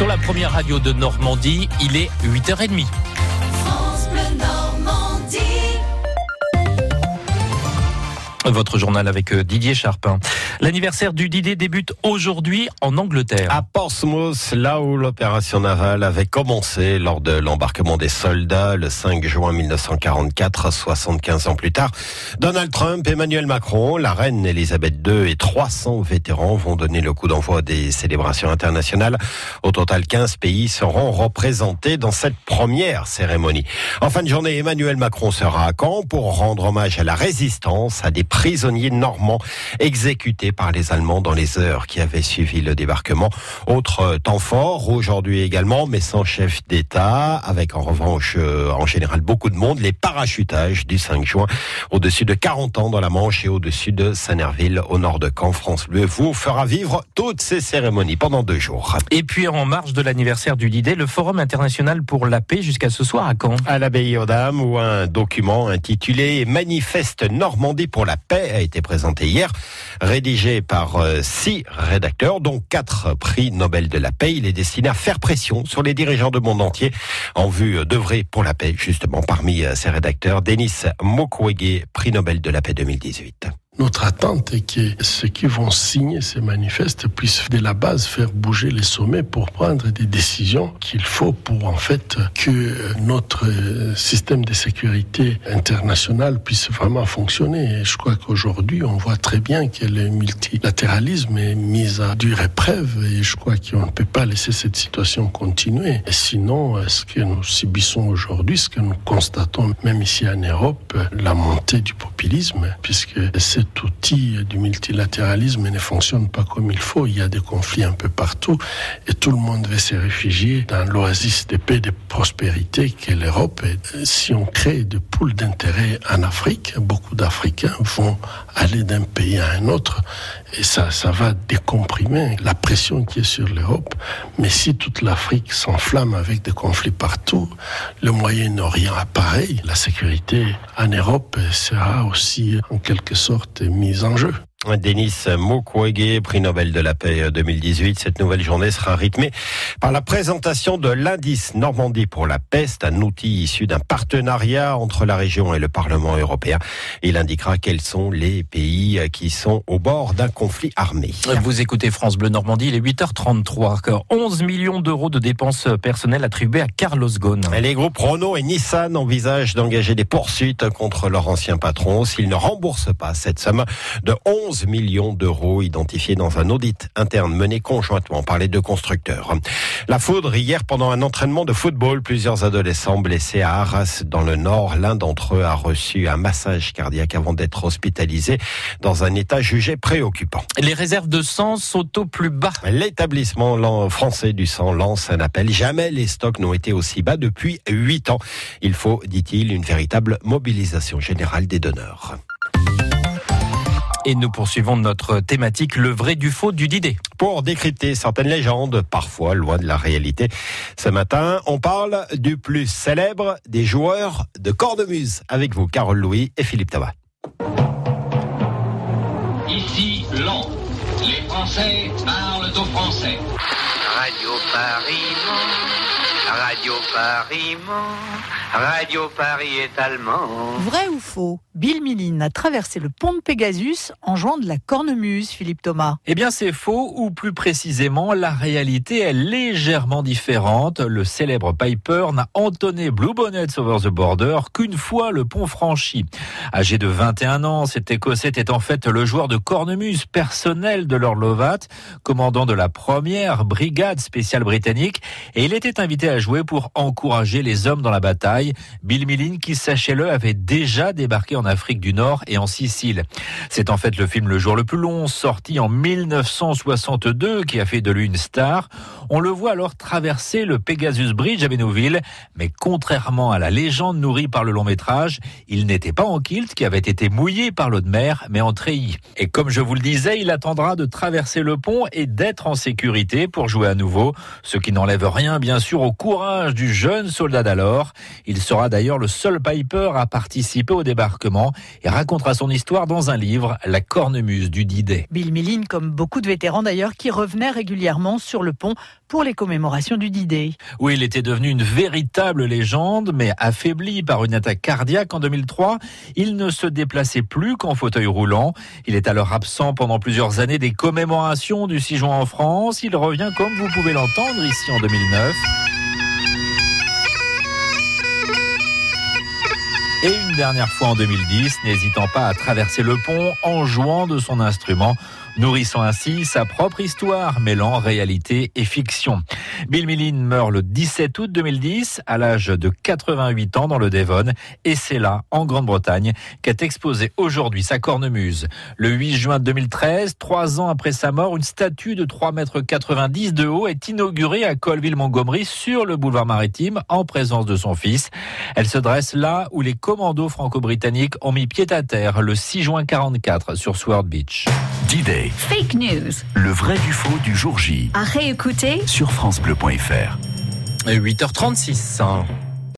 Sur la première radio de Normandie, il est 8h30. Votre journal avec euh, Didier Charpin. L'anniversaire du Didier débute aujourd'hui en Angleterre. À Portsmouth, là où l'opération navale avait commencé lors de l'embarquement des soldats le 5 juin 1944, 75 ans plus tard. Donald Trump, Emmanuel Macron, la reine Elisabeth II et 300 vétérans vont donner le coup d'envoi des célébrations internationales. Au total, 15 pays seront représentés dans cette première cérémonie. En fin de journée, Emmanuel Macron sera à Caen pour rendre hommage à la résistance, à des prisonniers normands exécutés par les Allemands dans les heures qui avaient suivi le débarquement. Autre temps fort aujourd'hui également, mais sans chef d'État, avec en revanche euh, en général beaucoup de monde, les parachutages du 5 juin au-dessus de 40 ans dans la Manche et au-dessus de Sanerville au nord de Caen. France Bleu vous fera vivre toutes ces cérémonies pendant deux jours. Et puis en marge de l'anniversaire du Didet, le Forum international pour la paix jusqu'à ce soir à Caen. À l'abbaye aux Dames où un document intitulé Manifeste Normandie pour la paix a été présenté hier, rédigé par euh, six rédacteurs, dont quatre prix Nobel de la paix. Il est destiné à faire pression sur les dirigeants du monde entier en vue d'œuvrer pour la paix. Justement, parmi euh, ces rédacteurs, Denis Mukwege, prix Nobel de la paix 2018. Notre attente est que ceux qui vont signer ces manifestes puissent de la base faire bouger les sommets pour prendre des décisions qu'il faut pour en fait que notre système de sécurité international puisse vraiment fonctionner. Et je crois qu'aujourd'hui, on voit très bien que le multilatéralisme est mis à dure épreuve et je crois qu'on ne peut pas laisser cette situation continuer. Sinon, ce que nous subissons aujourd'hui, ce que nous constatons même ici en Europe, la montée du populisme, puisque cet outil du multilatéralisme ne fonctionne pas comme il faut. Il y a des conflits un peu partout et tout le monde veut se réfugier dans l'oasis de paix et de prospérité qu'est l'Europe. Si on crée des poules d'intérêt en Afrique, beaucoup d'Africains vont aller d'un pays à un autre et ça, ça va décomprimer la pression qui est sur l'Europe. Mais si toute l'Afrique s'enflamme avec des conflits partout, le Moyen-Orient apparaît, la sécurité en Europe sera aussi en quelque sorte mise en jeu. Denis Mukwege, prix Nobel de la paix 2018. Cette nouvelle journée sera rythmée par la présentation de l'indice Normandie pour la peste, un outil issu d'un partenariat entre la région et le Parlement européen. Il indiquera quels sont les pays qui sont au bord d'un conflit armé. Vous écoutez France Bleu Normandie, il est 8h33. 11 millions d'euros de dépenses personnelles attribuées à Carlos Ghosn. Les groupes Renault et Nissan envisagent d'engager des poursuites contre leur ancien patron s'ils ne remboursent pas cette somme de 11 11 millions d'euros identifiés dans un audit interne mené conjointement par les deux constructeurs. La foudre hier pendant un entraînement de football, plusieurs adolescents blessés à Arras dans le nord. L'un d'entre eux a reçu un massage cardiaque avant d'être hospitalisé dans un état jugé préoccupant. Les réserves de sang sont au plus bas. L'établissement français du sang lance un appel. Jamais les stocks n'ont été aussi bas depuis huit ans. Il faut, dit-il, une véritable mobilisation générale des donneurs. Et nous poursuivons notre thématique, le vrai du faux du Didé. Pour décrypter certaines légendes, parfois loin de la réalité. Ce matin, on parle du plus célèbre des joueurs de cornemuse. Avec vous, Carole Louis et Philippe Tabat. Ici, Lens. Les Français parlent aux Français. Radio Paris, Radio Paris, Radio Paris est allemand. Vrai ou faux Bill Millin a traversé le pont de Pégasus en jouant de la cornemuse, Philippe Thomas. Eh bien, c'est faux, ou plus précisément, la réalité est légèrement différente. Le célèbre Piper n'a entonné Blue Bonnets Over the Border qu'une fois le pont franchi. Âgé de 21 ans, cet Écossais était en fait le joueur de cornemuse personnel de Lord Lovat, commandant de la première brigade spéciale britannique, et il était invité à jouer pour encourager les hommes dans la bataille. Bill Millin, qui sachez-le, avait déjà débarqué en Afrique du Nord et en Sicile. C'est en fait le film Le jour le plus long, sorti en 1962, qui a fait de lui une star. On le voit alors traverser le Pegasus Bridge à Bénouville, mais contrairement à la légende nourrie par le long métrage, il n'était pas en kilt qui avait été mouillé par l'eau de mer, mais en treillis. Et comme je vous le disais, il attendra de traverser le pont et d'être en sécurité pour jouer à nouveau, ce qui n'enlève rien bien sûr au cours du jeune soldat d'alors. Il sera d'ailleurs le seul Piper à participer au débarquement et racontera son histoire dans un livre, La cornemuse du D-Day. Bill Millin, comme beaucoup de vétérans d'ailleurs, qui revenaient régulièrement sur le pont pour les commémorations du D-Day. Oui, il était devenu une véritable légende, mais affaibli par une attaque cardiaque en 2003, il ne se déplaçait plus qu'en fauteuil roulant. Il est alors absent pendant plusieurs années des commémorations du 6 juin en France. Il revient comme vous pouvez l'entendre ici en 2009. Et une dernière fois en 2010, n'hésitant pas à traverser le pont en jouant de son instrument nourrissant ainsi sa propre histoire, mêlant réalité et fiction. Bill Millin meurt le 17 août 2010 à l'âge de 88 ans dans le Devon et c'est là, en Grande-Bretagne, qu'est exposé aujourd'hui sa cornemuse. Le 8 juin 2013, trois ans après sa mort, une statue de 3,90 mètres de haut est inaugurée à Colville-Montgomery sur le boulevard maritime en présence de son fils. Elle se dresse là où les commandos franco-britanniques ont mis pied à terre le 6 juin 44 sur Sword Beach. D-Day. Fake news. Le vrai du faux du jour J. À réécouter sur FranceBleu.fr. 8h36.